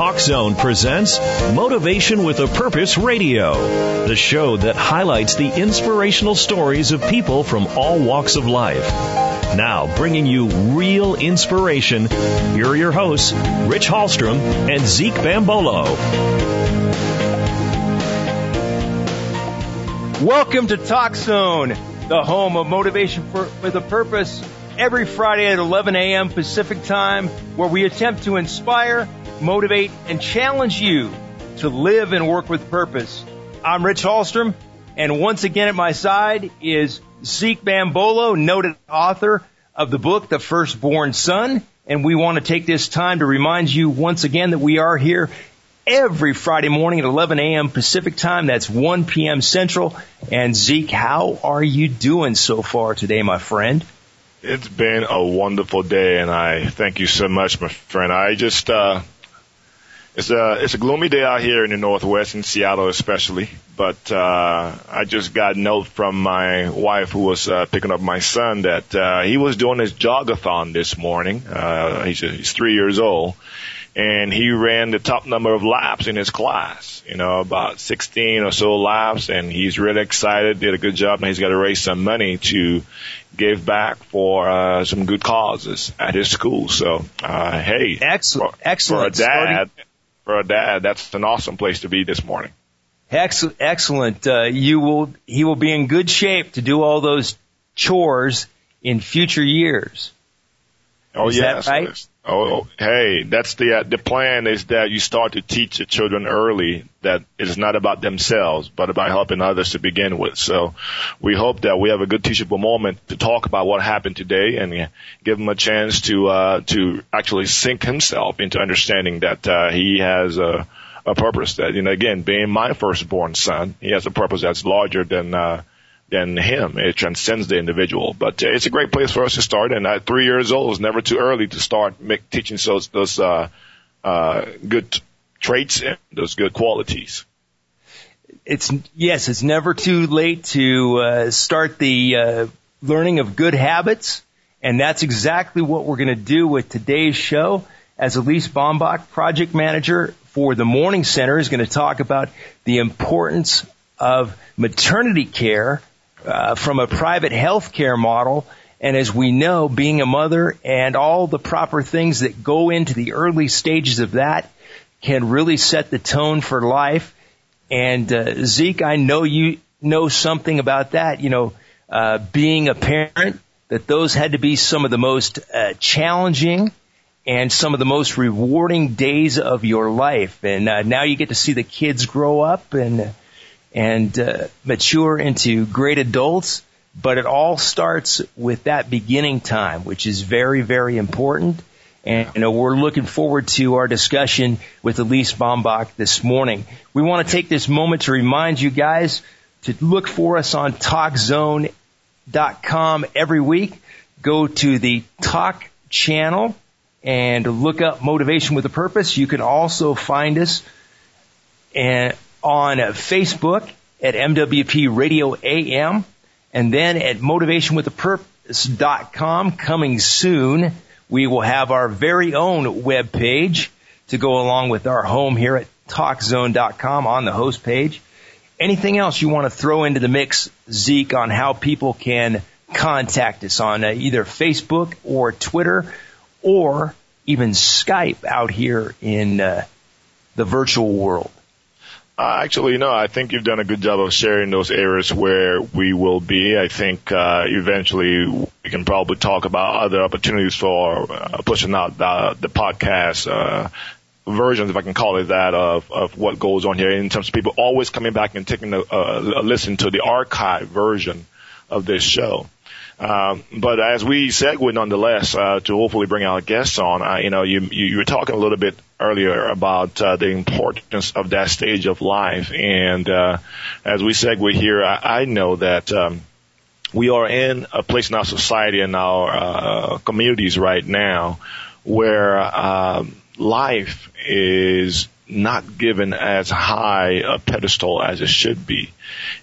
Talk Zone presents Motivation with a Purpose Radio, the show that highlights the inspirational stories of people from all walks of life. Now, bringing you real inspiration, here are your hosts, Rich Hallstrom and Zeke Bambolo. Welcome to Talk Zone, the home of motivation for, with a purpose. Every Friday at 11 a.m. Pacific time, where we attempt to inspire, motivate, and challenge you to live and work with purpose. I'm Rich Hallstrom, and once again at my side is Zeke Bambolo, noted author of the book, The Firstborn Son. And we want to take this time to remind you once again that we are here every Friday morning at 11 a.m. Pacific time. That's 1 p.m. Central. And Zeke, how are you doing so far today, my friend? It's been a wonderful day, and I thank you so much, my friend. I just, uh, it's a, it's a gloomy day out here in the Northwest, in Seattle especially, but, uh, I just got a note from my wife who was, uh, picking up my son that, uh, he was doing his jogathon this morning. Uh, he's, he's three years old and he ran the top number of laps in his class, you know, about 16 or so laps, and he's really excited, did a good job, and he's got to raise some money to give back for uh, some good causes at his school. So, uh, hey, excellent, for, excellent. For a dad, for a dad, that's an awesome place to be this morning. Excellent, excellent. Uh, you will, he will be in good shape to do all those chores in future years. Oh Is yes, that right? Oh, hey, that's the uh, the plan is that you start to teach the children early that it is not about themselves, but about helping others to begin with. So we hope that we have a good teachable moment to talk about what happened today and give him a chance to uh, to actually sink himself into understanding that uh, he has a a purpose that you know again being my firstborn son, he has a purpose that's larger than uh, than him. It transcends the individual. But uh, it's a great place for us to start. And at three years old, it's never too early to start make, teaching those those uh, uh, good traits and those good qualities. It's yes, it's never too late to uh, start the uh, learning of good habits, and that's exactly what we're going to do with today's show. As Elysse Baumbach, project manager for the Morning Center, is going to talk about the importance of maternity care uh, from a private health care model. And as we know, being a mother and all the proper things that go into the early stages of that can really set the tone for life. And uh, Zeke, I know you know something about that. You know, uh, being a parent, that those had to be some of the most uh, challenging and some of the most rewarding days of your life. And uh, now you get to see the kids grow up and and uh, mature into great adults. But it all starts with that beginning time, which is very, very important. And you know, we're looking forward to our discussion with Elysse Baumbach this morning. We want to take this moment to remind you guys to look for us on TalkZone.com every week. Go to the Talk channel and look up Motivation with a Purpose. You can also find us and on Facebook at MWP Radio AM and then at motivationwithapurpose.com coming soon. We will have our very own web page to go along with our home here at talkzone.com on the host page. Anything else you want to throw into the mix, Zeke, on how people can contact us on uh, either Facebook or Twitter or even Skype out here in uh, the virtual world? Uh, actually, no. I think you've done a good job of sharing those areas where we will be. I think uh, eventually we can probably talk about other opportunities for uh, pushing out the, the podcast uh, versions, if I can call it that, of, of what goes on here in terms of people always coming back and taking a, a listen to the archive version of this show. Um, but as we segue nonetheless uh, to hopefully bring our guests on, uh, you know, you, you, you were talking a little bit earlier about uh, the importance of that stage of life, and uh, as we segue here, I, I know that. Um, we are in a place in our society and our uh, communities right now where um, life is not given as high a pedestal as it should be.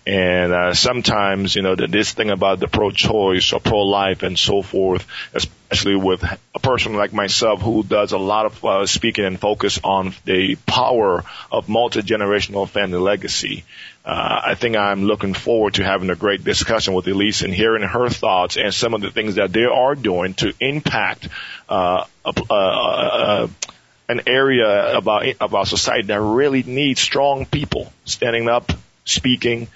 And uh, sometimes, you know, this thing about the pro-choice or pro-life and so forth, especially with a person like myself who does a lot of uh, speaking and focus on the power of multi-generational family legacy. Uh, I think I'm looking forward to having a great discussion with Elysse and hearing her thoughts and some of the things that they are doing to impact uh, a, an area about about society that really needs strong people standing up, speaking,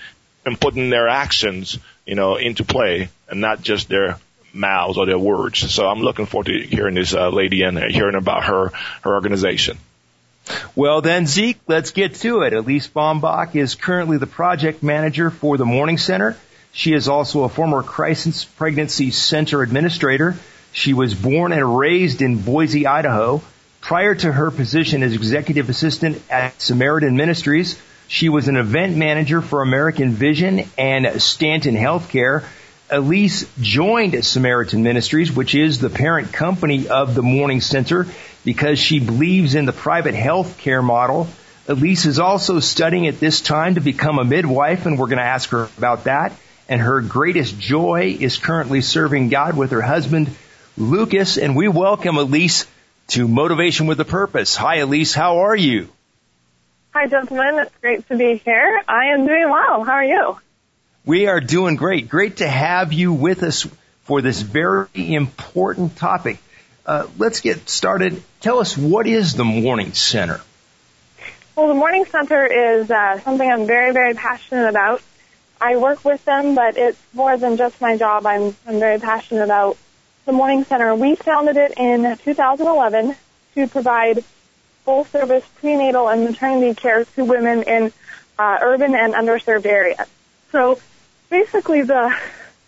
and putting their actions, you know, into play, and not just their mouths or their words. So I'm looking forward to hearing this uh, lady and hearing about her her organization. Well then, Zeke, let's get to it. Elysse Baumbach is currently the project manager for the Morning Center. She is also a former crisis pregnancy center administrator. She was born and raised in Boise, Idaho. Prior to her position as executive assistant at Samaritan Ministries, she was an event manager for American Vision and Stanton Healthcare. Elysse joined Samaritan Ministries, which is the parent company of the Morning Center, because she believes in the private health care model. Elysse is also studying at this time to become a midwife, and we're going to ask her about that. And her greatest joy is currently serving God with her husband, Lucas. And we welcome Elysse to Motivation with a Purpose. Hi, Elysse. How are you? Hi, gentlemen. It's great to be here. I am doing well. How are you? We are doing great. Great to have you with us for this very important topic. Uh, let's get started. Tell us what is the Morning Center? Well, the Morning Center is uh, something I'm very, very passionate about. I work with them, but it's more than just my job. I'm, I'm very passionate about the Morning Center. We founded it in 2011 to provide full service prenatal and maternity care to women in uh, urban and underserved areas. So basically the,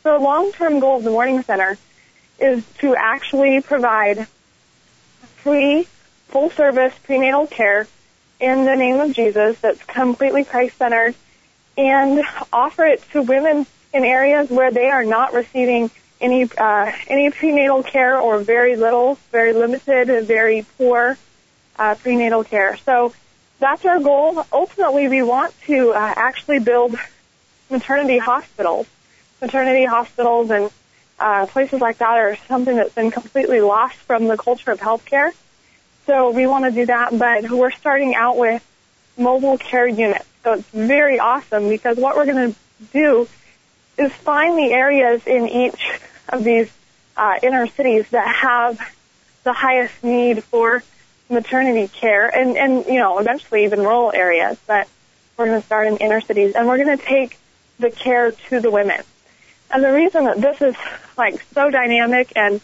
the long-term goal of the Morning Center is to actually provide free, full-service prenatal care in the name of Jesus that's completely Christ-centered and offer it to women in areas where they are not receiving any uh, any prenatal care or very little, very limited, very poor uh, prenatal care. So that's our goal. Ultimately, we want to uh, actually build maternity hospitals. Maternity hospitals and uh, places like that are something that's been completely lost from the culture of healthcare. So we want to do that, but we're starting out with mobile care units. So it's very awesome because what we're going to do is find the areas in each of these uh, inner cities that have the highest need for maternity care and, and, you know, eventually even rural areas, but we're going to start in inner cities and we're going to take the care to the women. And the reason that this is like so dynamic and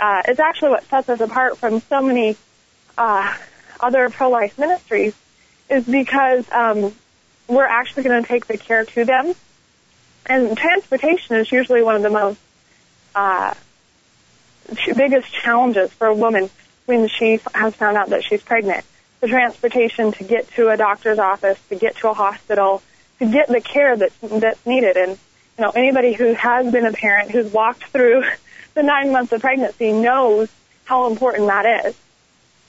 uh, it's actually what sets us apart from so many uh, other pro-life ministries is because um, we're actually going to take the care to them. And transportation is usually one of the most uh, biggest challenges for a woman when she has found out that she's pregnant. The transportation to get to a doctor's office, to get to a hospital, to get the care that's that's needed. And you know, anybody who has been a parent who's walked through the nine months of pregnancy knows how important that is.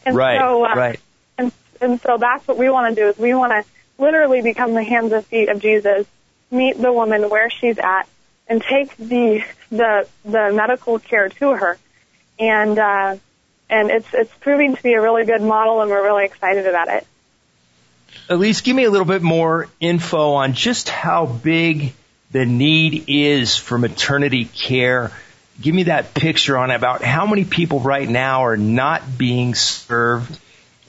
And right, so, uh, right. And and so that's what we want to do is we want to literally become the hands and feet of Jesus, meet the woman where she's at, and take the the the medical care to her. And uh, and it's it's proving to be a really good model, and we're really excited about it. Elysse, give me a little bit more info on just how big the need is for maternity care. Give me that picture on about how many people right now are not being served,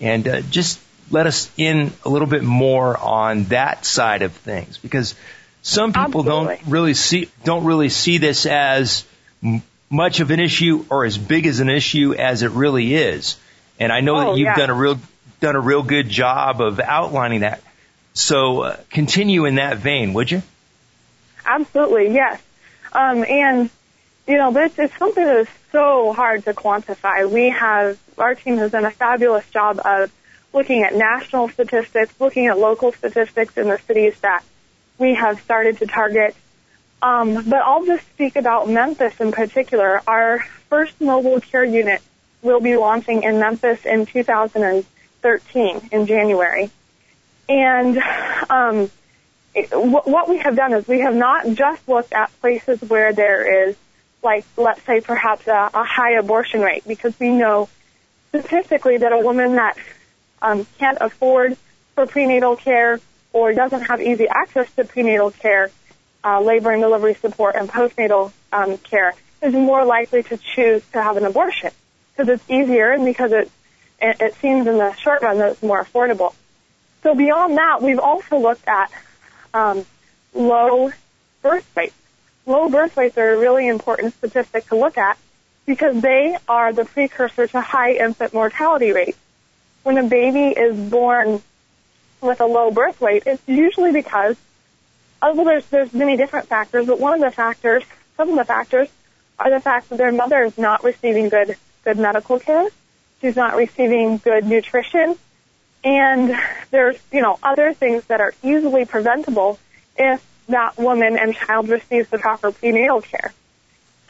and uh, just let us in a little bit more on that side of things because some people Absolutely. don't really see don't really see this as m- much of an issue or as big as an issue as it really is. And I know oh, that you've yeah. done a real done a real good job of outlining that. So uh, continue in that vein, would you? Absolutely, yes. Um, and you know, this is something that is so hard to quantify. We have our team has done a fabulous job of looking at national statistics, looking at local statistics in the cities that we have started to target. Um, but I'll just speak about Memphis in particular. Our first mobile care unit will be launching in Memphis in 2013 in January. And um, it, what we have done is we have not just looked at places where there is like let's say perhaps a, a high abortion rate because we know statistically that a woman that um, can't afford for prenatal care or doesn't have easy access to prenatal care, uh, labor and delivery support, and postnatal um, care is more likely to choose to have an abortion because it's easier and because it, it, it seems in the short run that it's more affordable. So beyond that, we've also looked at um, low birth rates. Low birth rates are a really important statistic to look at because they are the precursor to high infant mortality rates. When a baby is born with a low birth weight, it's usually because, oh, well, there's, there's many different factors, but one of the factors, some of the factors are the fact that their mother is not receiving good, good medical care. She's not receiving good nutrition. And there's, you know, other things that are easily preventable if that woman and child receives the proper prenatal care.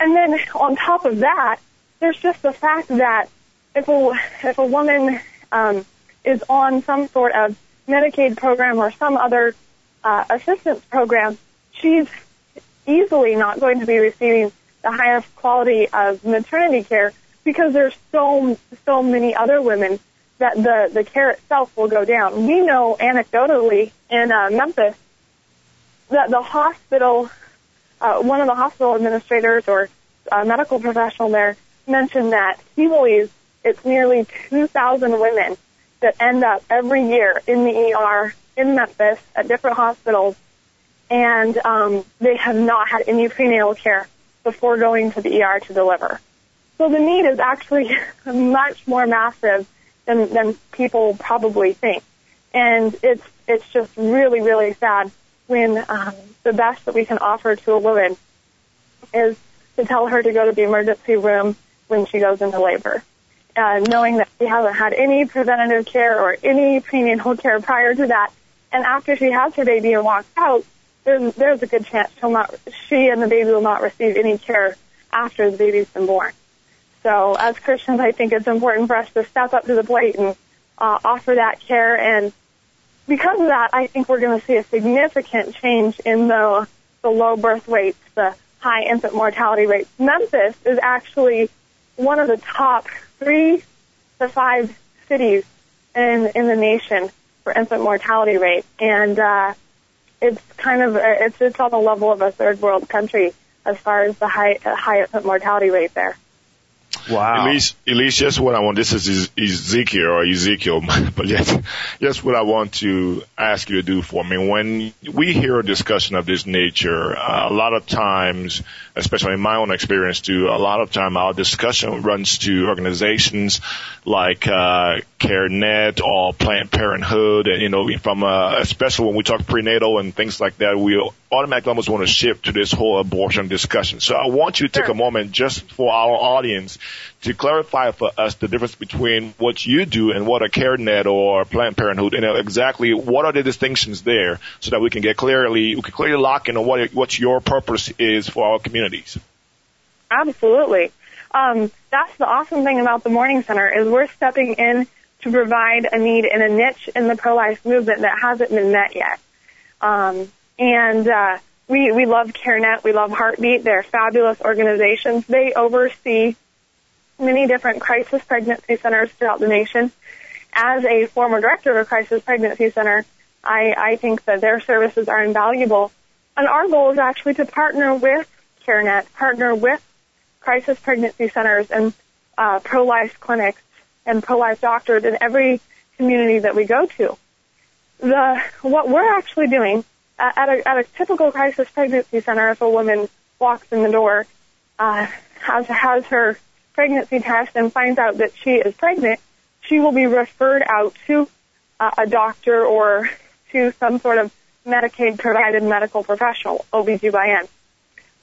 And then on top of that, there's just the fact that if a, if a woman um, is on some sort of Medicaid program or some other uh, assistance program, she's easily not going to be receiving the highest quality of maternity care because there's so so many other women that the the care itself will go down. We know anecdotally in uh, Memphis that the hospital, uh, one of the hospital administrators or a medical professional there mentioned that he believes it's nearly 2,000 women that end up every year in the ER in Memphis at different hospitals, and um, they have not had any prenatal care before going to the ER to deliver. So the need is actually much more massive than, than people probably think. And it's, it's just really, really sad when um, the best that we can offer to a woman is to tell her to go to the emergency room when she goes into labor. Uh, knowing that she hasn't had any preventative care or any prenatal care prior to that, and after she has her baby and walks out, there's, there's a good chance she'll not, she and the baby will not receive any care after the baby's been born. So as Christians, I think it's important for us to step up to the plate and uh, offer that care. And because of that, I think we're going to see a significant change in the, the low birth weights, the high infant mortality rates. Memphis is actually one of the top three to five cities in, in the nation for infant mortality rate. And, uh, it's kind of it's it's on the level of a third world country as far as the high high infant mortality rate there. Wow. Elysse, Elysse, just what I want, this is Ezekiel or Ezekiel, but yes, just what I want to ask you to do for me. When we hear a discussion of this nature, uh, a lot of times, especially in my own experience too, a lot of time our discussion runs to organizations like, uh, CareNet or Planned Parenthood, and you know, from, uh, especially when we talk prenatal and things like that, we automatically almost want to shift to this whole abortion discussion. So I want you to take a moment just for our audience to clarify for us the difference between what you do and what a CareNet or Planned Parenthood, and exactly what are the distinctions there so that we can get clearly, we can clearly lock in on what, what your purpose is for our communities. Absolutely. Um, that's the awesome thing about the Morning Center is we're stepping in to provide a need in a niche in the pro-life movement that hasn't been met yet. Um, and uh, we we love CareNet, we love Heartbeat. They're fabulous organizations. They oversee many different crisis pregnancy centers throughout the nation. As a former director of a crisis pregnancy center, I, I think that their services are invaluable. And our goal is actually to partner with CareNet, partner with crisis pregnancy centers and uh, pro-life clinics and pro-life doctors in every community that we go to. The what we're actually doing uh, at a at a typical crisis pregnancy center, if a woman walks in the door, uh, has has her pregnancy test and finds out that she is pregnant, she will be referred out to uh, a doctor or to some sort of Medicaid provided medical professional, OBGYN.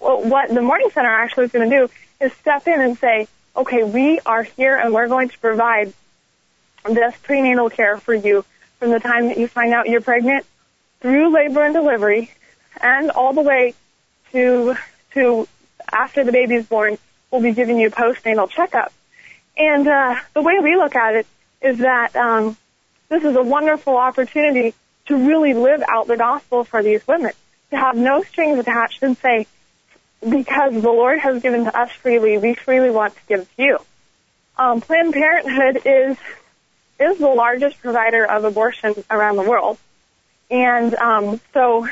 Well, what the Morning Center actually is going to do is step in and say, okay, we are here and we're going to provide this prenatal care for you from the time that you find out you're pregnant through labor and delivery and all the way to, to after the baby's born we'll be giving you postnatal checkup. And uh, the way we look at it is that um, this is a wonderful opportunity to really live out the gospel for these women, to have no strings attached and say, because the Lord has given to us freely, we freely want to give to you. Um, Planned Parenthood is is the largest provider of abortion around the world, and um, so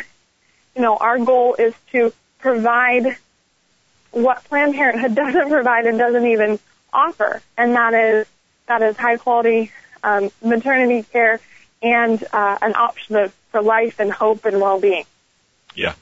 you know our goal is to provide what Planned Parenthood doesn't provide and doesn't even offer, and that is that is high quality um, maternity care and uh, an option for life and hope and well being. Yeah.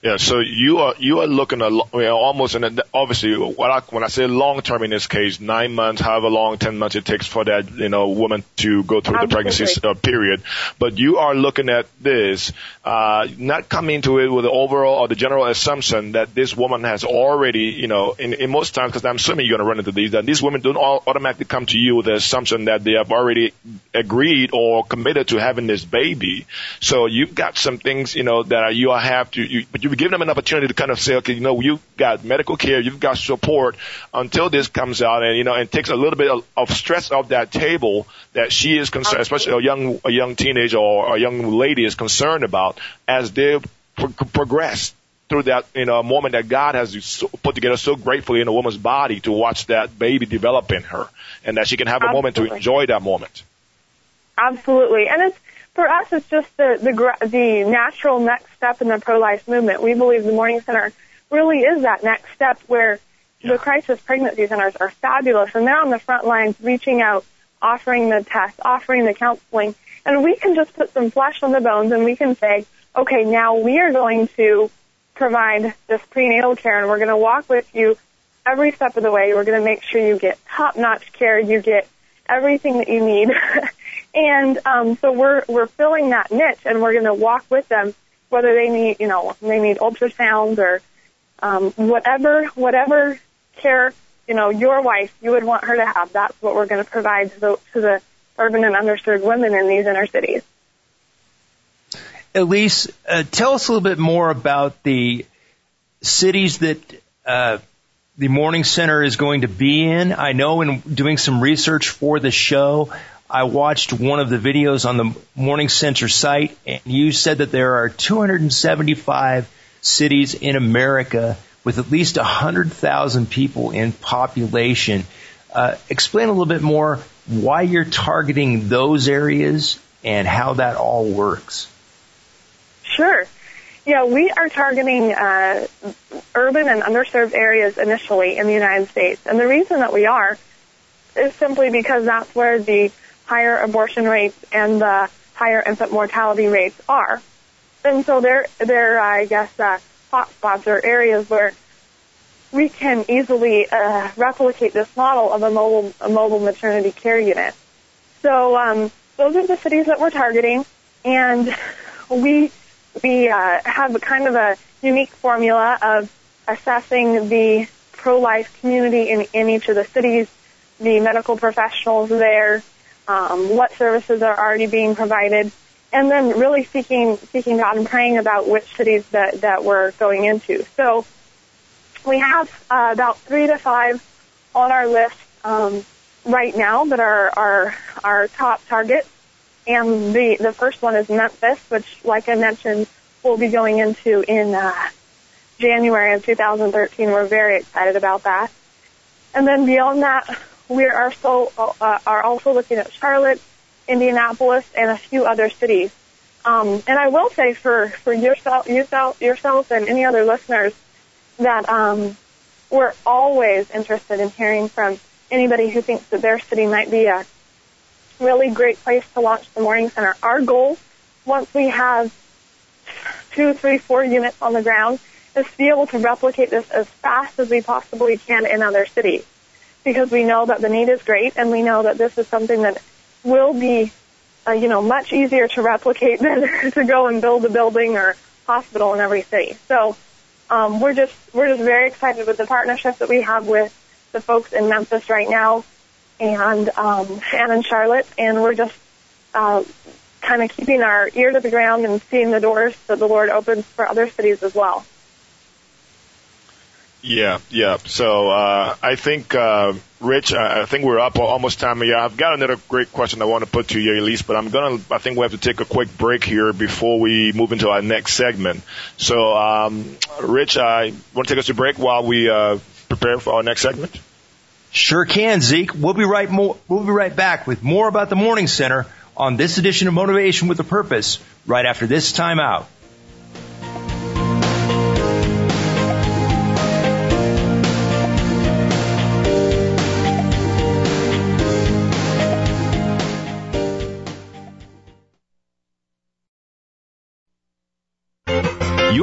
Yeah, so you are you are looking at you know, almost in a, obviously what I, when I say long term in this case, nine months, however long, ten months it takes for that you know woman to go through Absolutely. the pregnancy uh, period, but you are looking at this uh, not coming to it with the overall or the general assumption that this woman has already you know in, in most times because I'm assuming you're going to run into these that these women don't all automatically come to you with the assumption that they have already agreed or committed to having this baby. So you've got some things you know that you have to you, but you you've given them an opportunity to kind of say, okay, you know, you've got medical care, you've got support until this comes out, and you know, and takes a little bit of, of stress off that table that she is concerned, especially a young a young teenager or a young lady is concerned about as they pro- progress through that you know moment that God has put together so gratefully in a woman's body to watch that baby develop in her, and that she can have a Absolutely. moment to enjoy that moment. Absolutely, and it's for us, it's just the, the, the natural next step in the pro-life movement. We believe the Morning Center really is that next step where yeah. the crisis pregnancy centers are fabulous and they're on the front lines reaching out, offering the tests, offering the counseling. And we can just put some flesh on the bones and we can say, okay, now we are going to provide this prenatal care and we're going to walk with you every step of the way. We're going to make sure you get top-notch care, you get everything that you need And um, so we're we're filling that niche, and we're going to walk with them, whether they need you know they need ultrasounds or um, whatever whatever care you know your wife you would want her to have. That's what we're going to provide to the to the urban and underserved women in these inner cities. Elysse, uh, tell us a little bit more about the cities that uh, the Morning Center is going to be in. I know in doing some research for the show, I watched one of the videos on the Morning Center site, and you said that there are 275 cities in America with at least 100,000 people in population. Uh, explain a little bit more why you're targeting those areas and how that all works. Sure. Yeah, we are targeting uh, urban and underserved areas initially in the United States. And the reason that we are is simply because that's where the higher abortion rates and the higher infant mortality rates are. And so they're, they're I guess, uh, hotspots or areas where we can easily uh, replicate this model of a mobile, a mobile maternity care unit. So um, those are the cities that we're targeting, and we we uh, have a kind of a unique formula of assessing the pro-life community in, in each of the cities, the medical professionals there, um, what services are already being provided, and then really seeking seeking God and praying about which cities that that we're going into. So we have uh, about three to five on our list um, right now that are our our top targets, and the the first one is Memphis, which, like I mentioned, we'll be going into in uh, January of 2013. We're very excited about that. And then beyond that, we are also uh, are also looking at Charlotte, Indianapolis, and a few other cities. Um, and I will say for for yourself, yourself, yourself, and any other listeners that um, we're always interested in hearing from anybody who thinks that their city might be a really great place to launch the Morning Center. Our goal, once we have two, three, four units on the ground, is to be able to replicate this as fast as we possibly can in other cities because we know that the need is great and we know that this is something that will be, uh, you know, much easier to replicate than to go and build a building or hospital in every city. So um, we're just we're just very excited with the partnership that we have with the folks in Memphis right now and um, and in Charlotte, and we're just uh, kind of keeping our ear to the ground and seeing the doors that the Lord opens for other cities as well. Yeah, yeah. So uh, I think uh, Rich, I think we're up almost time Yeah, I've got another great question I want to put to you, Elysse, but I'm gonna. I think we have to take a quick break here before we move into our next segment. So, um, Rich, I want to take us to break while we uh, prepare for our next segment. Sure can, Zeke. We'll be right. More, we'll be right back with more about the Morning Center on this edition of Motivation with a Purpose. Right after this time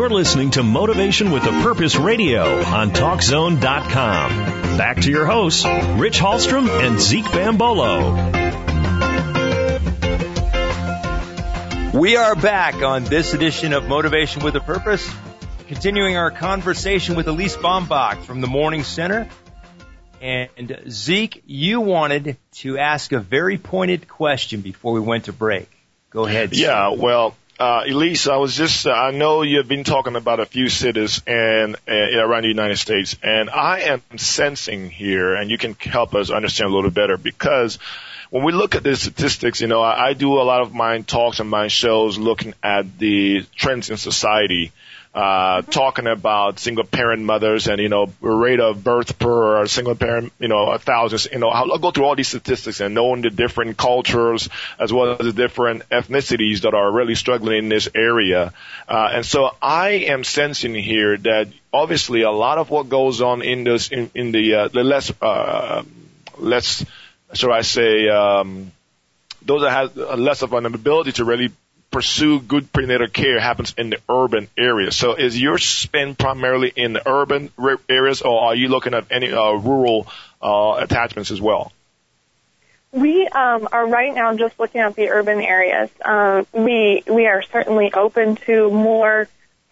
You're listening to Motivation with a Purpose Radio on TalkZone.com. Back to your hosts, Rich Hallstrom and Zeke Bambolo. We are back on this edition of Motivation with a Purpose, continuing our conversation with Elysse Baumbach from the Morning Center. And Zeke, you wanted to ask a very pointed question before we went to break. Go ahead. Yeah, well, uh, Elysse, I was just, uh, I know you've been talking about a few cities and, uh, around the United States, and I am sensing here, and you can help us understand a little better because when we look at the statistics, you know, I, I do a lot of my talks and my shows looking at the trends in society uh, talking about single parent mothers and, you know, rate of birth per single parent, you know, a thousand, you know, I'll go through all these statistics and knowing the different cultures as well as the different ethnicities that are really struggling in this area. Uh, and so I am sensing here that obviously a lot of what goes on in this, in, in the, uh, the less, uh, less, should I say, um, those that have less of an ability to really pursue good prenatal care happens in the urban areas. So is your spend primarily in the urban areas or are you looking at any uh, rural uh, attachments as well? We um, are right now just looking at the urban areas. Um, we we are certainly open to more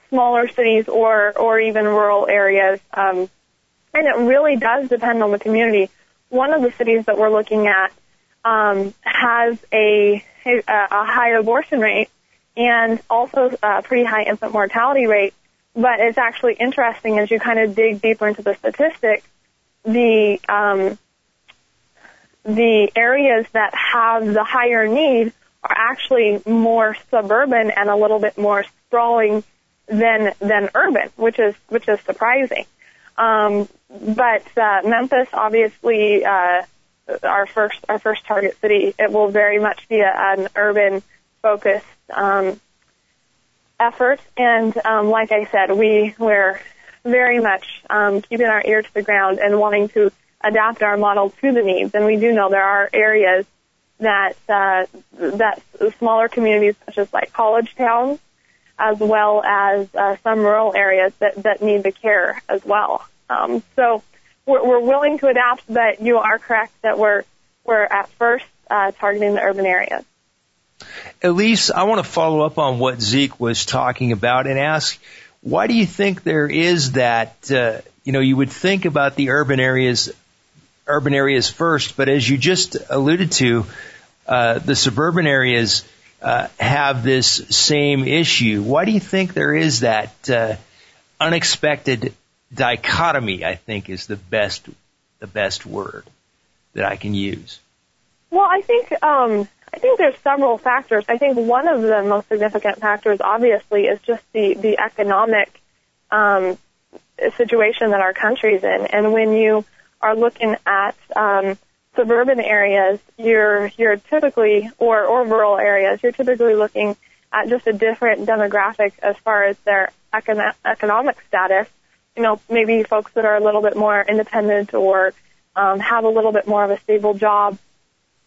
smaller cities or or even rural areas, um, and it really does depend on the community. One of the cities that we're looking at um, has a a high abortion rate and also a pretty high infant mortality rate. But it's actually interesting as you kind of dig deeper into the statistics, the um, the areas that have the higher need are actually more suburban and a little bit more sprawling than than urban, which is which is surprising. Um, but uh, Memphis, obviously, uh, our first our first target city, it will very much be a, an urban focused um, effort. And um, like I said, we we're very much um, keeping our ear to the ground and wanting to adapt our model to the needs. And we do know there are areas that uh, that smaller communities, such as like college towns, as well as uh, some rural areas that that need the care as well. Um, so we're, we're willing to adapt, but you are correct that we're we're at first uh, targeting the urban areas. Elysse, I want to follow up on what Zeke was talking about and ask, why do you think there is that, uh, you know, you would think about the urban areas, urban areas first, but as you just alluded to, uh, the suburban areas uh, have this same issue. Why do you think there is that uh, unexpected dichotomy? I think is the best the best word that I can use. Well, I think um, I think there's several factors. I think one of the most significant factors, obviously, is just the the economic um, situation that our country's in. And when you are looking at um, suburban areas, you're you're typically or or rural areas, you're typically looking at just a different demographic as far as their econo- economic status. You know, maybe folks that are a little bit more independent or um, have a little bit more of a stable job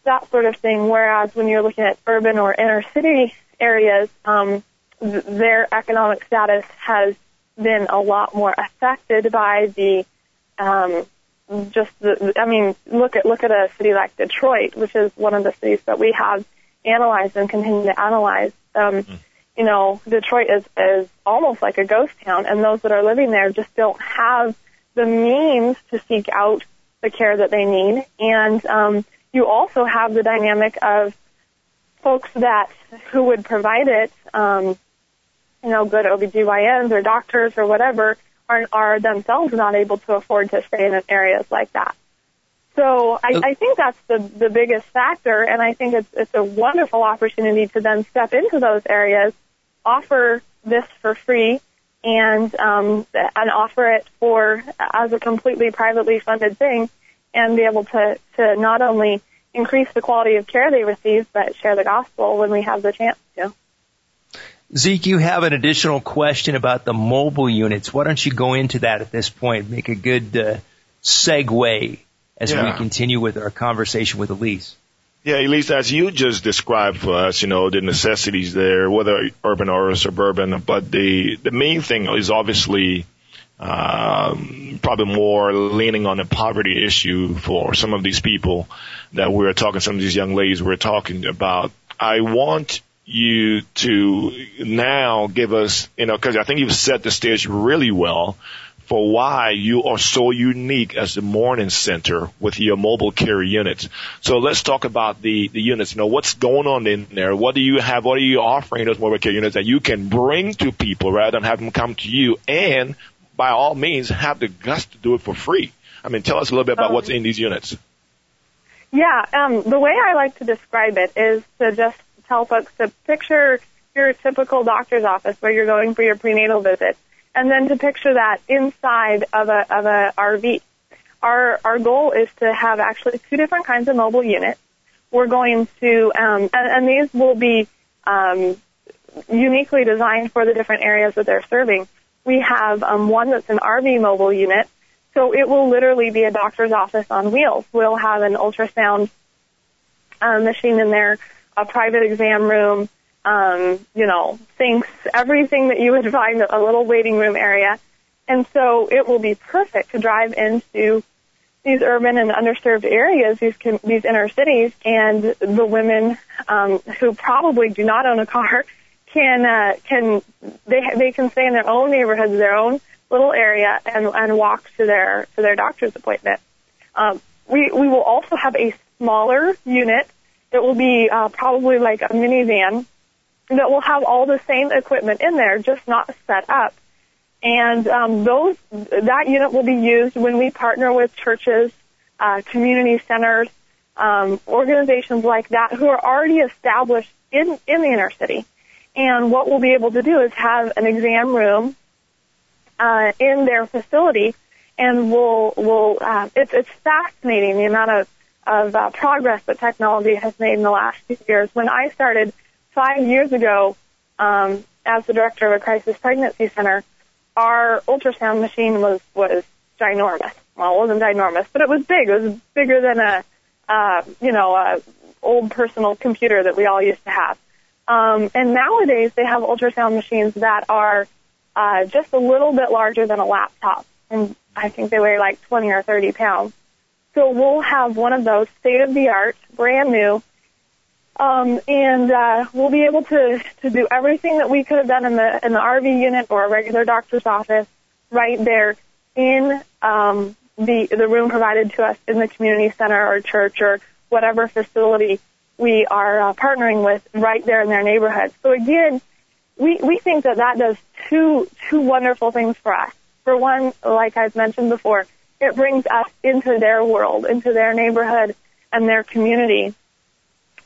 that sort of thing. Whereas when you're looking at urban or inner city areas, um, th- their economic status has been a lot more affected by the um, just the. I mean, look at look at a city like Detroit, which is one of the cities that we have analyzed and continue to analyze. Um, mm. You know, Detroit is is almost like a ghost town, and those that are living there just don't have the means to seek out the care that they need, and um, you also have the dynamic of folks that who would provide it, um, you know, good OBGYNs or doctors or whatever, are, are themselves not able to afford to stay in areas like that. So I, I think that's the the biggest factor, and I think it's it's a wonderful opportunity to then step into those areas, offer this for free, and um, and offer it for as a completely privately funded thing, and be able to to not only increase the quality of care they receive, but share the gospel when we have the chance to. Zeke, you have an additional question about the mobile units. Why don't you go into that at this point? Make a good uh, segue as yeah. we continue with our conversation with Elysse. Yeah, Elysse, as you just described for us, you know, the necessities there, whether urban or suburban, but the, the main thing is obviously, um, probably more leaning on the poverty issue for some of these people that we are talking, some of these young ladies we're talking about. I want you to now give us, you know, cause I think you've set the stage really well for why you are so unique as the morning center with your mobile care units. So let's talk about the, the units. You know, what's going on in there? What do you have? What are you offering those mobile care units that you can bring to people rather than have them come to you and by all means have the guts to do it for free? I mean, tell us a little bit about um, what's in these units. Yeah, um, the way I like to describe it is to just tell folks to picture your typical doctor's office where you're going for your prenatal visit and then to picture that inside of a of a RV. Our our goal is to have actually two different kinds of mobile units. We're going to um, and, and these will be um, uniquely designed for the different areas that they're serving. We have um, one that's an RV mobile unit, so it will literally be a doctor's office on wheels. We'll have an ultrasound uh, machine in there, a private exam room, um, you know, sinks, everything that you would find a little waiting room area. And so it will be perfect to drive into these urban and underserved areas, these these inner cities, and the women um, who probably do not own a car can uh, can they they can stay in their own neighborhoods, their own little area, and and walk to their to their doctor's appointment. Um, we we will also have a smaller unit. that will be uh, probably like a minivan that will have all the same equipment in there, just not set up. And um, those that unit will be used when we partner with churches, uh, community centers, um, organizations like that who are already established in in the inner city. And what we'll be able to do is have an exam room uh, in their facility, and we'll we'll uh, it's it's fascinating the amount of of uh, progress that technology has made in the last few years. When I started five years ago, um, as the director of a crisis pregnancy center, our ultrasound machine was was ginormous. Well, it wasn't ginormous, but it was big. It was bigger than a, uh, you know, a old personal computer that we all used to have. Um, and nowadays they have ultrasound machines that are uh, just a little bit larger than a laptop, and I think they weigh like 20 or 30 pounds. So we'll have one of those state of the art, brand new, um, and uh, we'll be able to to do everything that we could have done in the in the RV unit or a regular doctor's office right there in um, the the room provided to us in the community center or church or whatever facility we are uh, partnering with right there in their neighborhood. So again, we we think that that does two two wonderful things for us. For one, like I've mentioned before, it brings us into their world, into their neighborhood and their community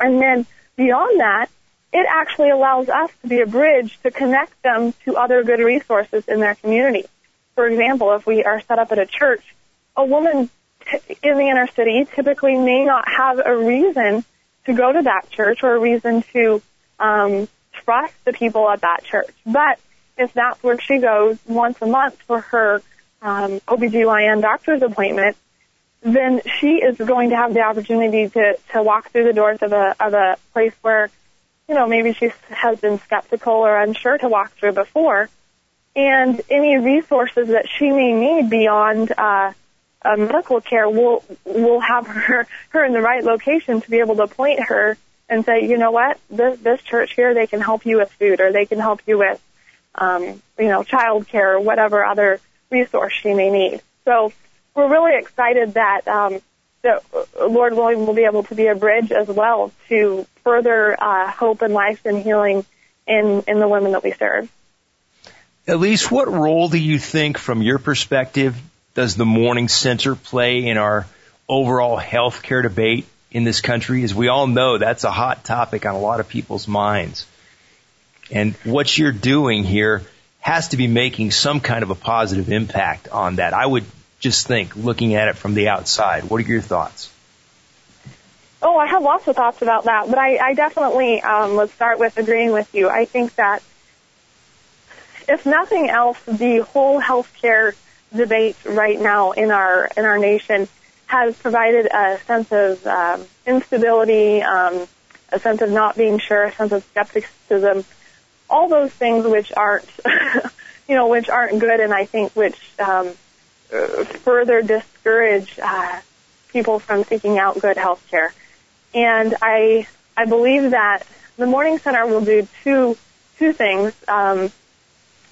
and then beyond that, it actually allows us to be a bridge to connect them to other good resources in their community. For example, if we are set up at a church, a woman t- in the inner city typically may not have a reason to go to that church or a reason to um, trust the people at that church. But if that's where she goes once a month for her um, OBGYN doctor's appointment, then she is going to have the opportunity to, to walk through the doors of a, of a place where, you know, maybe she has been skeptical or unsure to walk through before. And any resources that she may need beyond, uh, uh, medical care will will have her her in the right location to be able to point her and say, you know what, this this church here they can help you with food or they can help you with, um, you know, child care or whatever other resource she may need. So we're really excited that um, that Lord willing will be able to be a bridge as well to further uh, hope and life and healing in in the women that we serve. Elysse, what role do you think, from your perspective, does the morning center play in our overall health care debate in this country? As we all know, that's a hot topic on a lot of people's minds. And what you're doing here has to be making some kind of a positive impact on that. I would just think, looking at it from the outside. What are your thoughts? Oh, I have lots of thoughts about that, but I, I definitely um, would start with agreeing with you. I think that if nothing else, the whole healthcare debate right now in our in our nation has provided a sense of um, instability, um, a sense of not being sure, a sense of skepticism, all those things which aren't, you know, which aren't good, and I think which um, further discourage uh, people from seeking out good health care. And I I believe that the Morning Center will do two two things. Um,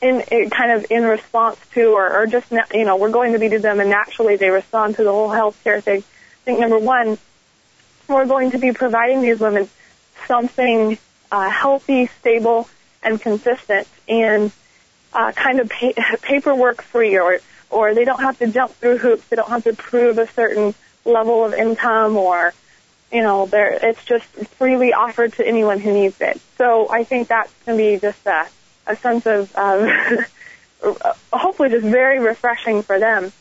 in, in kind of in response to, or, or just you know, we're going to be to them, and naturally they respond to the whole healthcare thing. I think number one, we're going to be providing these women something uh, healthy, stable, and consistent, and uh, kind of pa- paperwork free, or or they don't have to jump through hoops. They don't have to prove a certain level of income, or you know, there it's just freely offered to anyone who needs it. So I think that's going to be just a, a sense of um, hopefully just very refreshing for them.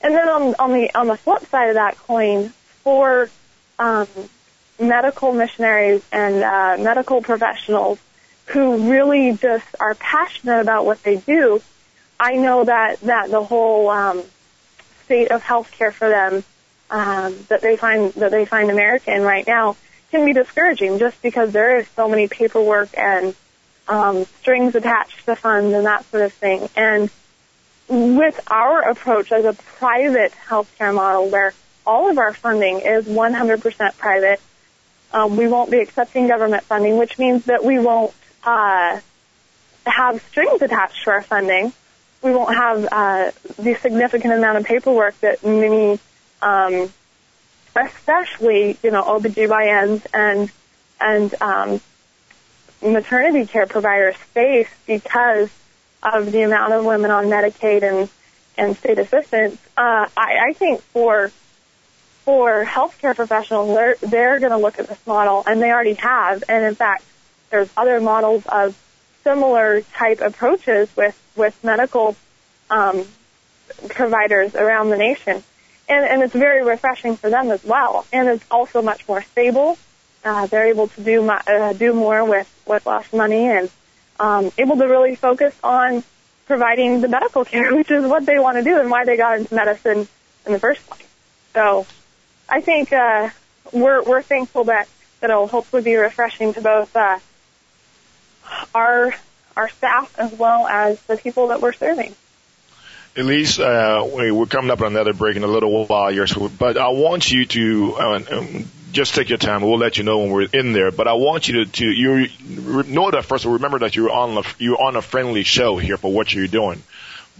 And then on, on the on the flip side of that coin, for um, medical missionaries and uh, medical professionals who really just are passionate about what they do, I know that that the whole um, state of healthcare for them um, that they find that they find American right now can be discouraging just because there is so many paperwork and um, strings attached to funds and that sort of thing. And with our approach as a private healthcare model where all of our funding is 100% private, um, we won't be accepting government funding, which means that we won't uh, have strings attached to our funding. We won't have uh, the significant amount of paperwork that many um, especially you know OBGYNs and and um, maternity care providers face because of the amount of women on Medicaid and and state assistance. Uh, I, I think for for healthcare professionals, they're they're going to look at this model, and they already have. And in fact, there's other models of similar type approaches with with medical um, providers around the nation and, and it's very refreshing for them as well. And it's also much more stable. Uh, they're able to do uh, do more with with less money and um, able to really focus on providing the medical care, which is what they want to do and why they got into medicine in the first place. So, I think uh, we're we're thankful that that it'll hopefully be refreshing to both uh, our our staff as well as the people that we're serving. Elysse, uh, we're coming up on another break in a little while here, but I want you to uh, um, just take your time. We'll let you know when we're in there. But I want you to, to you know that first. Remember that you're on a, you're on a friendly show here for what you're doing.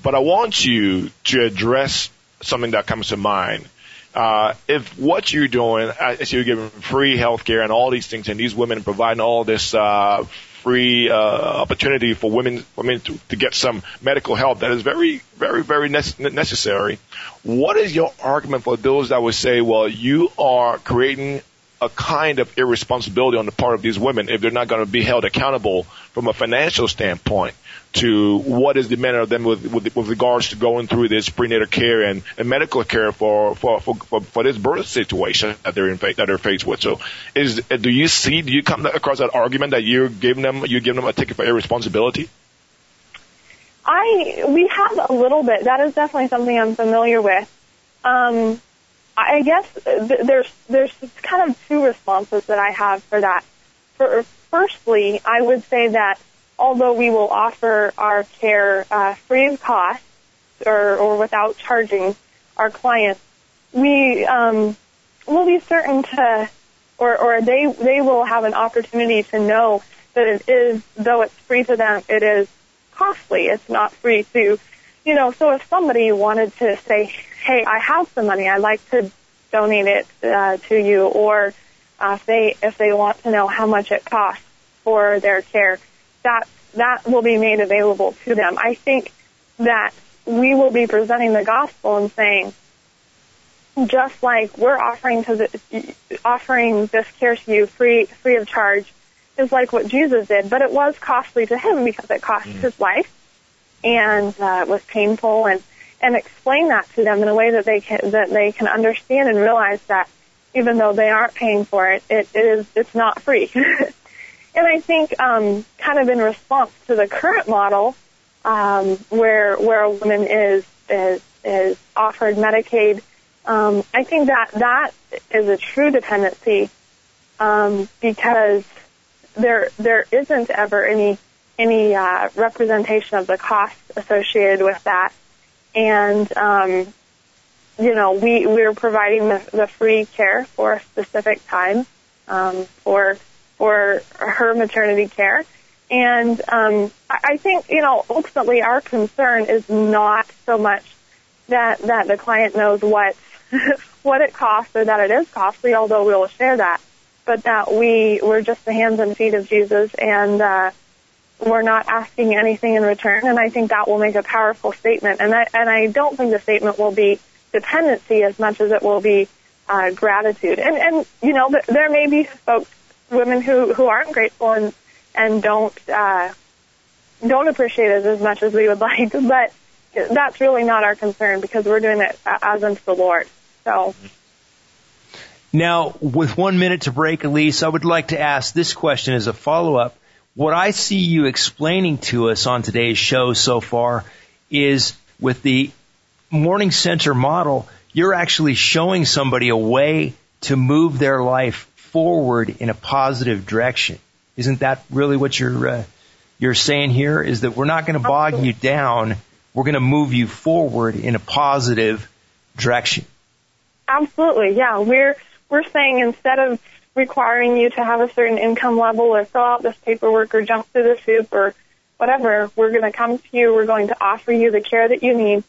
But I want you to address something that comes to mind. Uh, if what you're doing, uh, you're giving free healthcare and all these things, and these women providing all this uh, free uh, opportunity for women women to, to get some medical help that is very very very ne- necessary. What is your argument for those that would say, well, you are creating a kind of irresponsibility on the part of these women if they're not going to be held accountable from a financial standpoint to what is demanded of them with, with, with regards to going through this prenatal care and, and medical care for, for, for, for, for this birth situation that they're in, that they're faced with. So is, do you see, do you come across that argument that you're giving them, you're giving them a ticket for irresponsibility? I, we have a little bit. That is definitely something I'm familiar with. Um, I guess there's there's kind of two responses that I have for that. For, firstly, I would say that although we will offer our care uh, free of cost or, or without charging our clients, we um, will be certain to, or, or they they will have an opportunity to know that it is, though it's free to them, it is costly. It's not free to, you know. So if somebody wanted to say, hey, I have some money, I'd like to donate it uh, to you, or uh, if they if they want to know how much it costs for their care, that that will be made available to them. I think that we will be presenting the gospel and saying, just like we're offering to the, offering this care to you free free of charge is like what Jesus did, but it was costly to him because it cost mm. his life and uh, it was painful and and explain that to them in a way that they can that they can understand and realize that even though they aren't paying for it, it, it is it's not free. and I think um, kind of in response to the current model, um, where where a woman is is is offered Medicaid um, I think that that is a true dependency um, because there there isn't ever any any uh, representation of the cost associated with that, and um, you know we we're providing the, the free care for a specific time um, for for her maternity care. And um, I think, you know, ultimately our concern is not so much that that the client knows what what it costs or that it is costly, although we will share that, but that we, we're just the hands and feet of Jesus and, uh, we're not asking anything in return. And I think that will make a powerful statement. And I, and I don't think the statement will be dependency as much as it will be, uh, gratitude. And, and, you know, there may be folks, women who, who aren't grateful and, and don't, uh, don't appreciate it as much as we would like, but that's really not our concern because we're doing it as unto the Lord. So. Now, with one minute to break, Elysse, I would like to ask this question as a follow-up. What I see you explaining to us on today's show so far is with the Morning Center model, you're actually showing somebody a way to move their life forward in a positive direction. Isn't that really what you're uh, you're saying here? Is that we're not going to bog you down, we're going to move you forward in a positive direction. Absolutely, yeah. We're we're saying instead of requiring you to have a certain income level or fill out this paperwork or jump through the hoop or whatever, we're going to come to you. We're going to offer you the care that you need,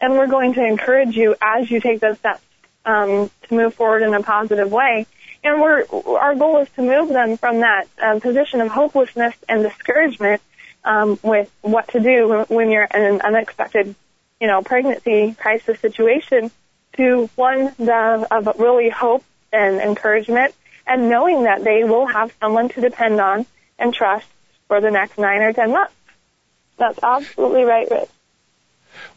and we're going to encourage you as you take those steps um, to move forward in a positive way. And we're our goal is to move them from that uh, position of hopelessness and discouragement um, with what to do when you're in an unexpected, you know, pregnancy crisis situation to one of really hope and encouragement and knowing that they will have someone to depend on and trust for the next nine or ten months. That's absolutely right, Rich.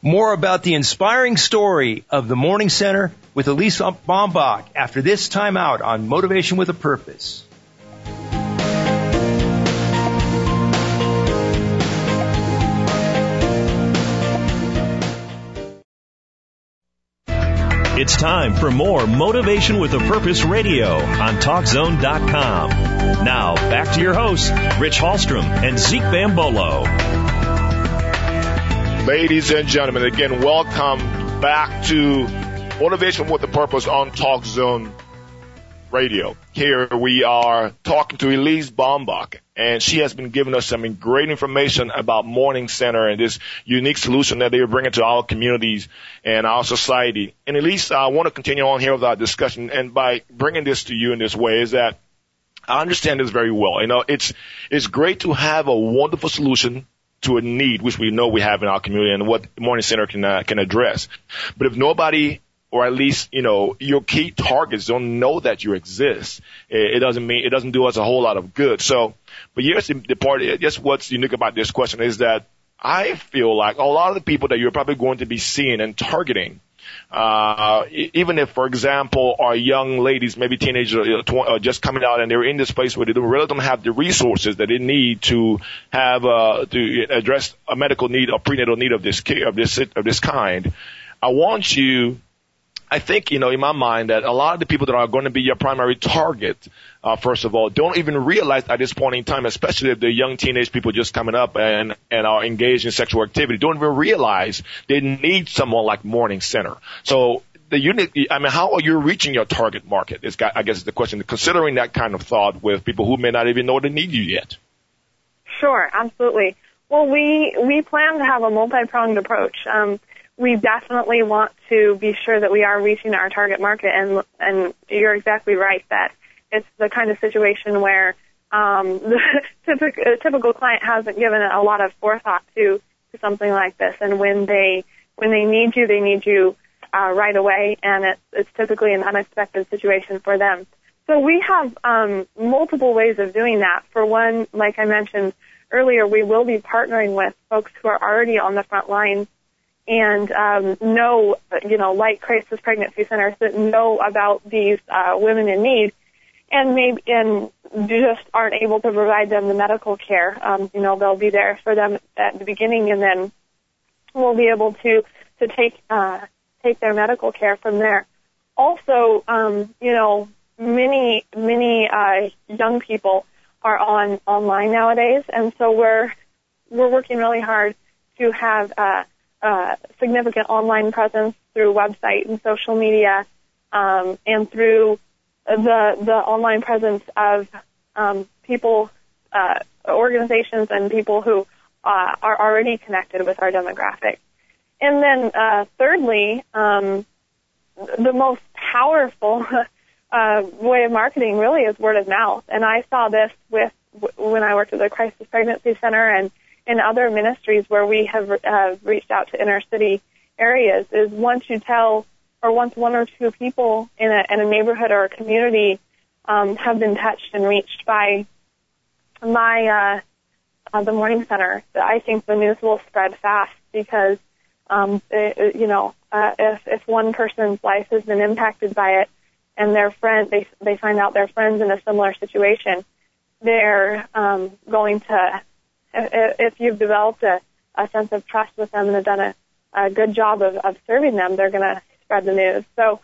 More about the inspiring story of the Morning Center with Elysse Baumbach after this time out on Motivation with a Purpose. It's time for more Motivation with a Purpose radio on TalkZone.com. Now, back to your hosts, Rich Hallstrom and Zeke Bambolo. Ladies and gentlemen, again, welcome back to Motivation with a Purpose on TalkZone Radio. Here we are talking to Elysse Baumbach, and she has been giving us some great information about Morning Center and this unique solution that they are bringing to our communities and our society. And Elysse, I want to continue on here with our discussion, and by bringing this to you in this way is that I understand this very well. You know, it's it's great to have a wonderful solution to a need which we know we have in our community and what Morning Center can uh, can address. But if nobody or at least, you know, your key targets don't know that you exist. It, it doesn't mean, it doesn't do us a whole lot of good. So, but here's the, the part, just what's unique about this question is that I feel like a lot of the people that you're probably going to be seeing and targeting, uh, even if, for example, our young ladies, maybe teenagers, uh, just coming out and they're in this place where they really don't have the resources that they need to have, uh, to address a medical need or prenatal need of this, of this, of this kind. I want you I think, you know, in my mind that a lot of the people that are going to be your primary target, uh, first of all, don't even realize at this point in time, especially they're young teenage people just coming up and, and are engaged in sexual activity, don't even realize they need someone like Morning Center. So the unit, I mean, how are you reaching your target market? Is, I guess is the question, considering that kind of thought with people who may not even know they need you yet. Sure, absolutely. Well, we, we plan to have a multi-pronged approach. Um, we definitely want to be sure that we are reaching our target market and and you're exactly right that it's the kind of situation where um, the typical, typical client hasn't given a lot of forethought to, to something like this and when they when they need you they need you uh, right away, and it's, it's typically an unexpected situation for them. So we have um, multiple ways of doing that. For one, like I mentioned earlier, we will be partnering with folks who are already on the front lines and um, know, you know, like crisis pregnancy centers that know about these uh, women in need, and maybe and just aren't able to provide them the medical care. Um, you know, they'll be there for them at the beginning, and then we'll be able to to take uh, take their medical care from there. Also, um, you know, many many uh, young people are on online nowadays, and so we're we're working really hard to have uh, uh, significant online presence through website and social media, um, and through the the online presence of um, people, uh, organizations, and people who uh, are already connected with our demographic. And then, uh, thirdly, um, the most powerful uh, way of marketing really is word of mouth. And I saw this with when I worked at the Crisis Pregnancy Center and in other ministries where we have uh, reached out to inner city areas. Is once you tell, or once one or two people in a, in a neighborhood or a community um, have been touched and reached by my uh, uh, the morning center, I think the news will spread fast because um, it, you know uh, if if one person's life has been impacted by it and their friend they they find out their friends in a similar situation, they're um, going to if you've developed a, a sense of trust with them and have done a, a good job of, of serving them, they're going to spread the news. So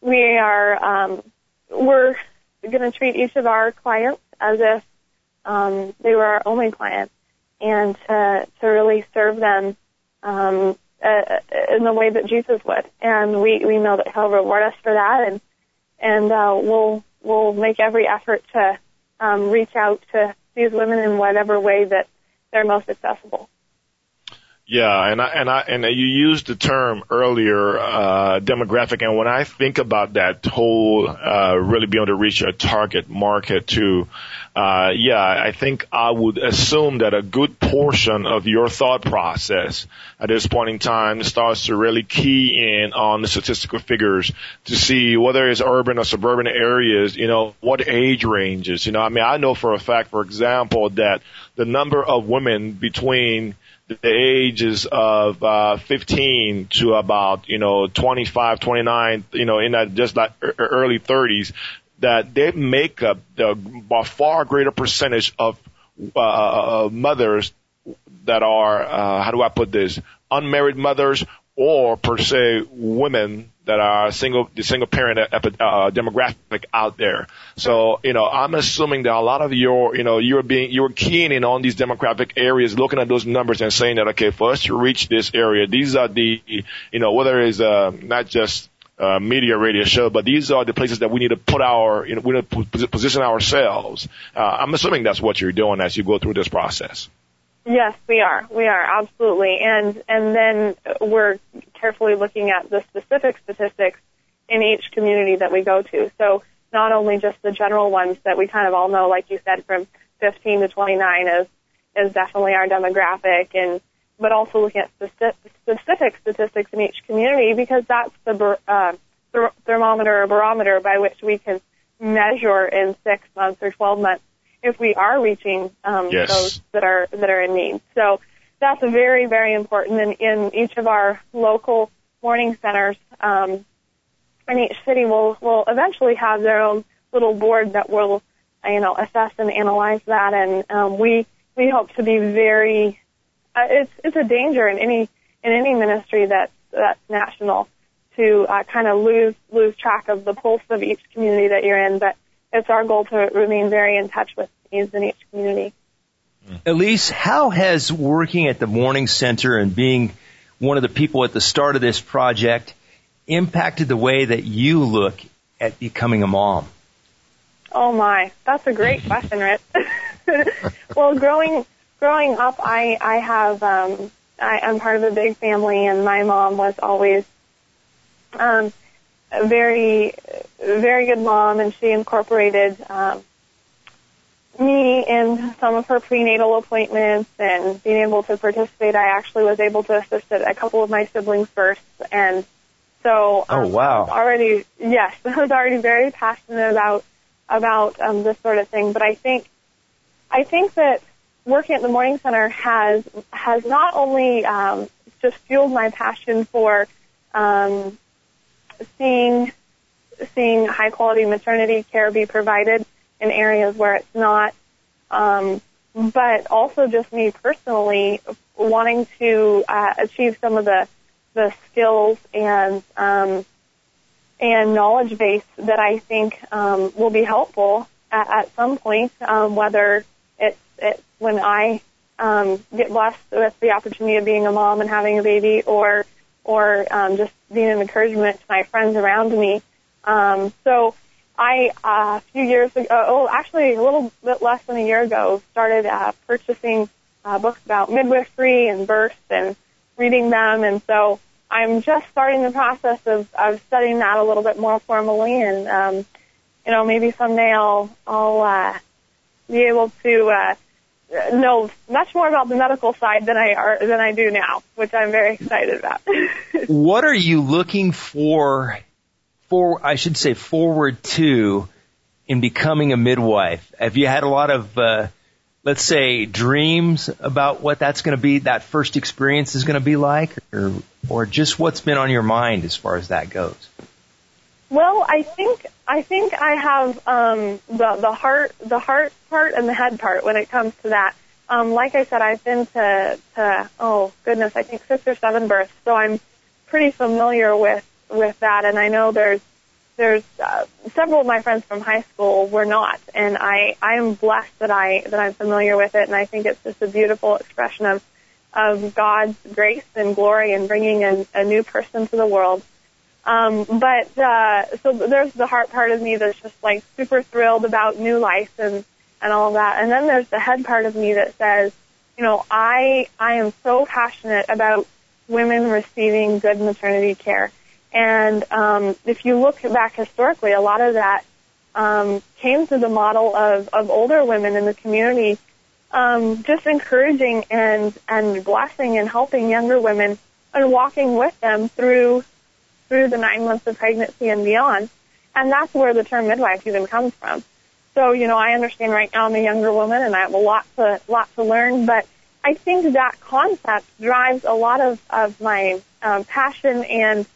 we are um, we're going to treat each of our clients as if um, they were our only client, and to to really serve them um, uh, in the way that Jesus would. And we we know that He'll reward us for that, and and uh, we'll we'll make every effort to um, reach out to these women in whatever way that they're most accessible. Yeah, and I and I and you used the term earlier, uh, demographic, and when I think about that whole uh, really being able to reach a target market too, uh, yeah, I think I would assume that a good portion of your thought process at this point in time starts to really key in on the statistical figures to see whether it's urban or suburban areas, you know, what age ranges. You know, I mean, I know for a fact, for example, that the number of women between the ages of uh, 15 to about you know 25, 29, you know in that just like early 30s, that they make up the by far greater percentage of uh, mothers that are uh, how do I put this? Unmarried mothers or per se women that are single the single parent uh, demographic out there. So you know I'm assuming that a lot of your you know you're being you're keying in on these demographic areas, looking at those numbers and saying that okay for us to reach this area, these are the you know whether it's uh, not just uh, media radio show, but these are the places that we need to put our, you know, we need to position ourselves. Uh, I'm assuming that's what you're doing as you go through this process. Yes, we are. We are absolutely, and and then we're carefully looking at the specific statistics in each community that we go to. So not only just the general ones that we kind of all know, like you said, from 15 to 29 is is definitely our demographic, and but also looking at specific, statistics in each community because that's the uh, thermometer or barometer by which we can measure in six months or 12 months if we are reaching um, yes. those that are that are in need. So that's very very important. And in each of our local morning centers, um, and each city will will eventually have their own little board that will you know assess and analyze that. And um, we we hope to be very. Uh, it's it's a danger in any in any ministry that's that's national to uh, kind of lose lose track of the pulse of each community that you're in, but it's our goal to remain very in touch with needs in each community. Elysse, how has working at the Morning Center and being one of the people at the start of this project impacted the way that you look at becoming a mom? Oh my, that's a great question, Rich. well, growing growing up, I I have um, I, I'm part of a big family, and my mom was always um, a very very good mom, and she incorporated um, me in some of her prenatal appointments and being able to participate. I actually was able to assist at a couple of my siblings' births, and So um, oh wow, already yes, I was already very passionate about about um, this sort of thing. But I think I think that working at the Morning Center has has not only um, just fueled my passion for um, seeing seeing high quality maternity care be provided in areas where it's not, um, but also just me personally wanting to uh, achieve some of the the skills and um, and knowledge base that I think um, will be helpful at, at some point, um, whether it's, it's when I um, get blessed with the opportunity of being a mom and having a baby, or or um, just being an encouragement to my friends around me. Um, so I uh, a few years ago, oh, actually a little bit less than a year ago, started uh, purchasing uh, books about midwifery and birth and reading them, and so I'm just starting the process of, of studying that a little bit more formally, and um, you know maybe someday I'll I'll uh, be able to uh, know much more about the medical side than I are than I do now, which I'm very excited about. what are you looking for? For I should say forward to in becoming a midwife. Have you had a lot of uh, let's say dreams about what that's going to be, that first experience is going to be like, or or just what's been on your mind as far as that goes? Well, I think I think I have um, the the heart the heart part and the head part when it comes to that. Um, like I said, I've been to to oh goodness, I think six or seven births, so I'm pretty familiar with with that, and I know there's there's uh, several of my friends from high school were not, and I I am blessed that I that I'm familiar with it, and I think it's just a beautiful expression of of God's grace and glory in bringing a, a new person to the world. Um, but uh, so there's the heart part of me that's just like super thrilled about new life and and all of that, and then there's the head part of me that says, you know, I I am so passionate about women receiving good maternity care. And um, if you look back historically, a lot of that um, came through the model of, of older women in the community, um, just encouraging and and blessing and helping younger women and walking with them through through the nine months of pregnancy and beyond. And that's where the term midwife even comes from. So, you know, I understand right now I'm a younger woman and I have a lot to lot to learn, but I think that concept drives a lot of, of my um, passion and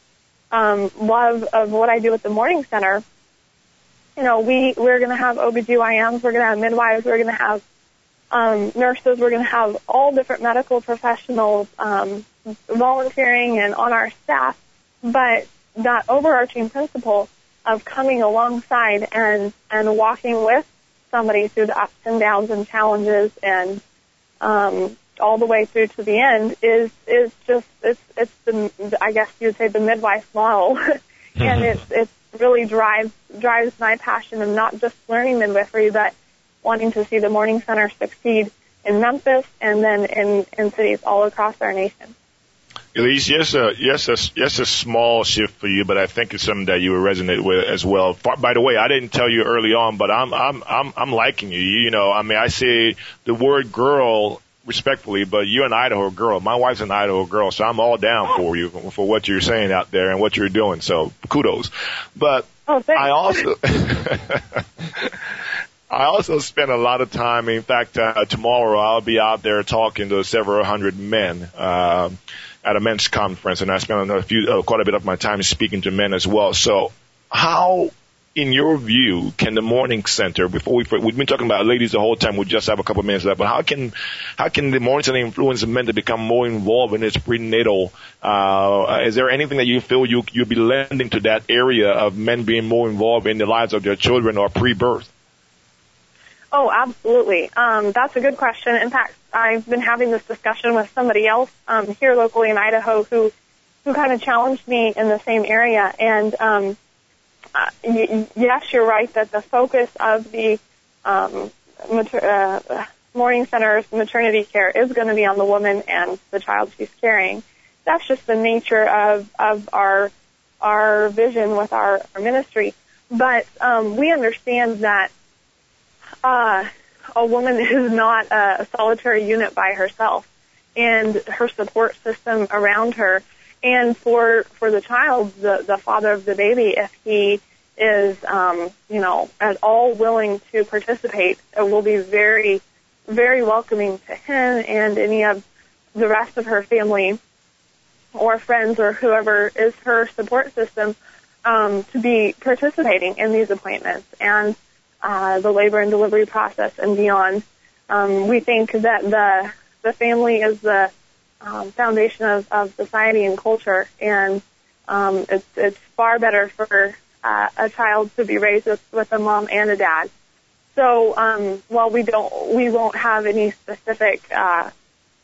um, love of what I do at the Morning Center, you know, we, we're going to have OBGYNs, we're going to have midwives, we're going to have um, nurses, we're going to have all different medical professionals um, volunteering and on our staff. But that overarching principle of coming alongside and, and walking with somebody through the ups and downs and challenges and um, all the way through to the end is is just it's it's the I guess you'd say the midwife model, mm-hmm. and it it really drives drives my passion of not just learning midwifery but wanting to see the Morning Center succeed in Memphis and then in in cities all across our nation. Elysse, yes, a, yes, a, yes, a small shift for you, but I think it's something that you will resonate with as well. By the way, I didn't tell you early on, but I'm, I'm, I'm, I'm liking you. You know, I mean, I say the word girl respectfully, but you're an Idaho girl. My wife's an Idaho girl, so I'm all down for you for what you're saying out there and what you're doing. So kudos. But oh, I also, I also spend a lot of time. In fact, uh, tomorrow I'll be out there talking to several hundred men. Uh, at a men's conference, and I spend a few, uh, quite a bit of my time speaking to men as well. So, how in your view, can the morning center, before we, we've been talking about ladies the whole time, we just have a couple of minutes left, but how can, how can the morning center influence men to become more involved in this prenatal, uh, is there anything that you feel you, you'll be lending to that area of men being more involved in the lives of their children or pre-birth? Oh, absolutely. Um, that's a good question. In fact, I've been having this discussion with somebody else um, here locally in Idaho who who kind of challenged me in the same area, and um, uh, y- yes, you're right that the focus of the um, mater- uh, morning center's maternity care is going to be on the woman and the child she's carrying. That's just the nature of of our our vision with our, our ministry. But um, we understand that uh, a woman is not a, solitary unit by herself, and her support system around her. And for for the child, the the father of the baby, if he is um, you know at all willing to participate, it will be very very welcoming to him and any of the rest of her family or friends or whoever is her support system um, to be participating in these appointments. And uh, the labor and delivery process and beyond. Um, we think that the the family is the um, foundation of, of society and culture, and um, it's it's far better for uh, a child to be raised with, with a mom and a dad. So um, while we don't we won't have any specific uh,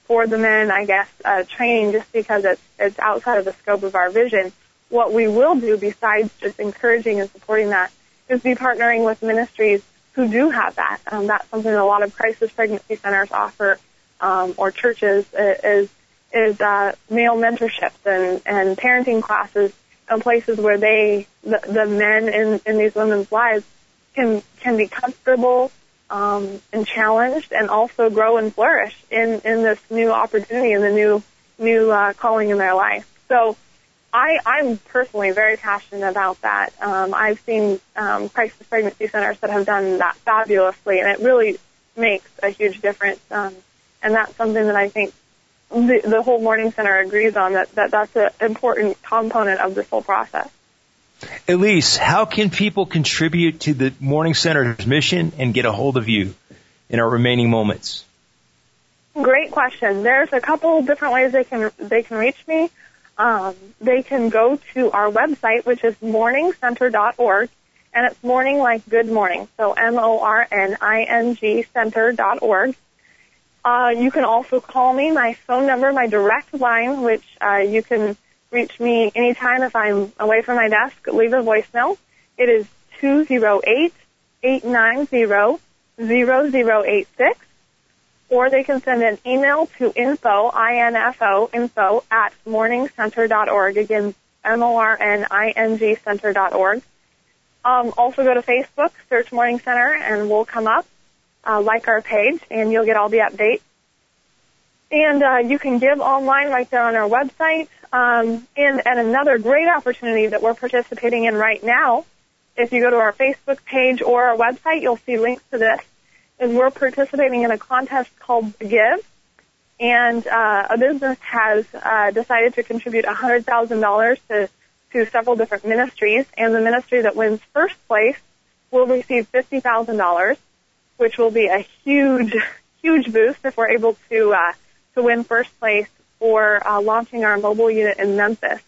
for the men, I guess, uh, training just because it's it's outside of the scope of our vision. What we will do besides just encouraging and supporting that is be partnering with ministries who do have that. Um, that's something that a lot of crisis pregnancy centers offer, um, or churches is is uh, male mentorships and and parenting classes and places where they the, the men in in these women's lives can can be comfortable um, and challenged, and also grow and flourish in in this new opportunity and the new new uh, calling in their life. So I, I'm personally very passionate about that. Um, I've seen um, crisis pregnancy centers that have done that fabulously, and it really makes a huge difference. Um, and that's something that I think the, the whole Morning Center agrees on that, that that's an important component of this whole process. Elysse, how can people contribute to the Morning Center's mission and get a hold of you in our remaining moments? Great question. There's a couple different ways they can they can reach me um, they can go to our website, which is morningcenter.org, and it's morning like good morning, so M-O-R-N-I-N-G center.org. Uh, you can also call me, my phone number, my direct line, which uh, you can reach me anytime if I'm away from my desk. Leave a voicemail. It is 208 890 0086 or they can send an email to info, I-N-F-O, info at morningcenter.org. Again, M-O-R-N-I-N-G center.org. Um, also go to Facebook, search Morning Center, and we'll come up. Uh, like our page, and you'll get all the updates. And uh, you can give online right there on our website. Um, and, and another great opportunity that we're participating in right now, if you go to our Facebook page or our website, you'll see links to this is we're participating in a contest called Give, and uh, a business has uh, decided to contribute $100,000 to to several different ministries, and the ministry that wins first place will receive $50,000, which will be a huge, huge boost if we're able to uh, to win first place for uh, launching our mobile unit in Memphis.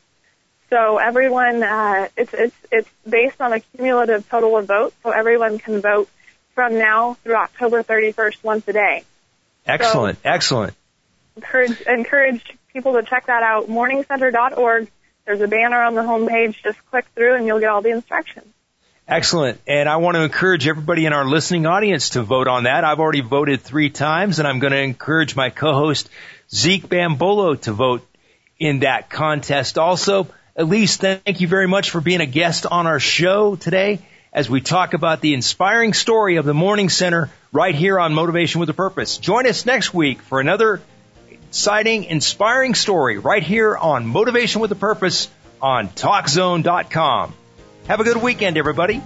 So everyone, uh, it's it's it's based on a cumulative total of votes, so everyone can vote from now through October 31st once a day. Excellent, so, excellent. Encourage, encourage people to check that out, morningcenter.org. There's a banner on the homepage. Just click through and you'll get all the instructions. Excellent. And I want to encourage everybody in our listening audience to vote on that. I've already voted three times and I'm going to encourage my co-host Zeke Bambolo to vote in that contest also. Elysse, thank you very much for being a guest on our show today as we talk about the inspiring story of the Morning Center right here on Motivation with a Purpose. Join us next week for another exciting, inspiring story right here on Motivation with a Purpose on TalkZone.com. Have a good weekend, everybody.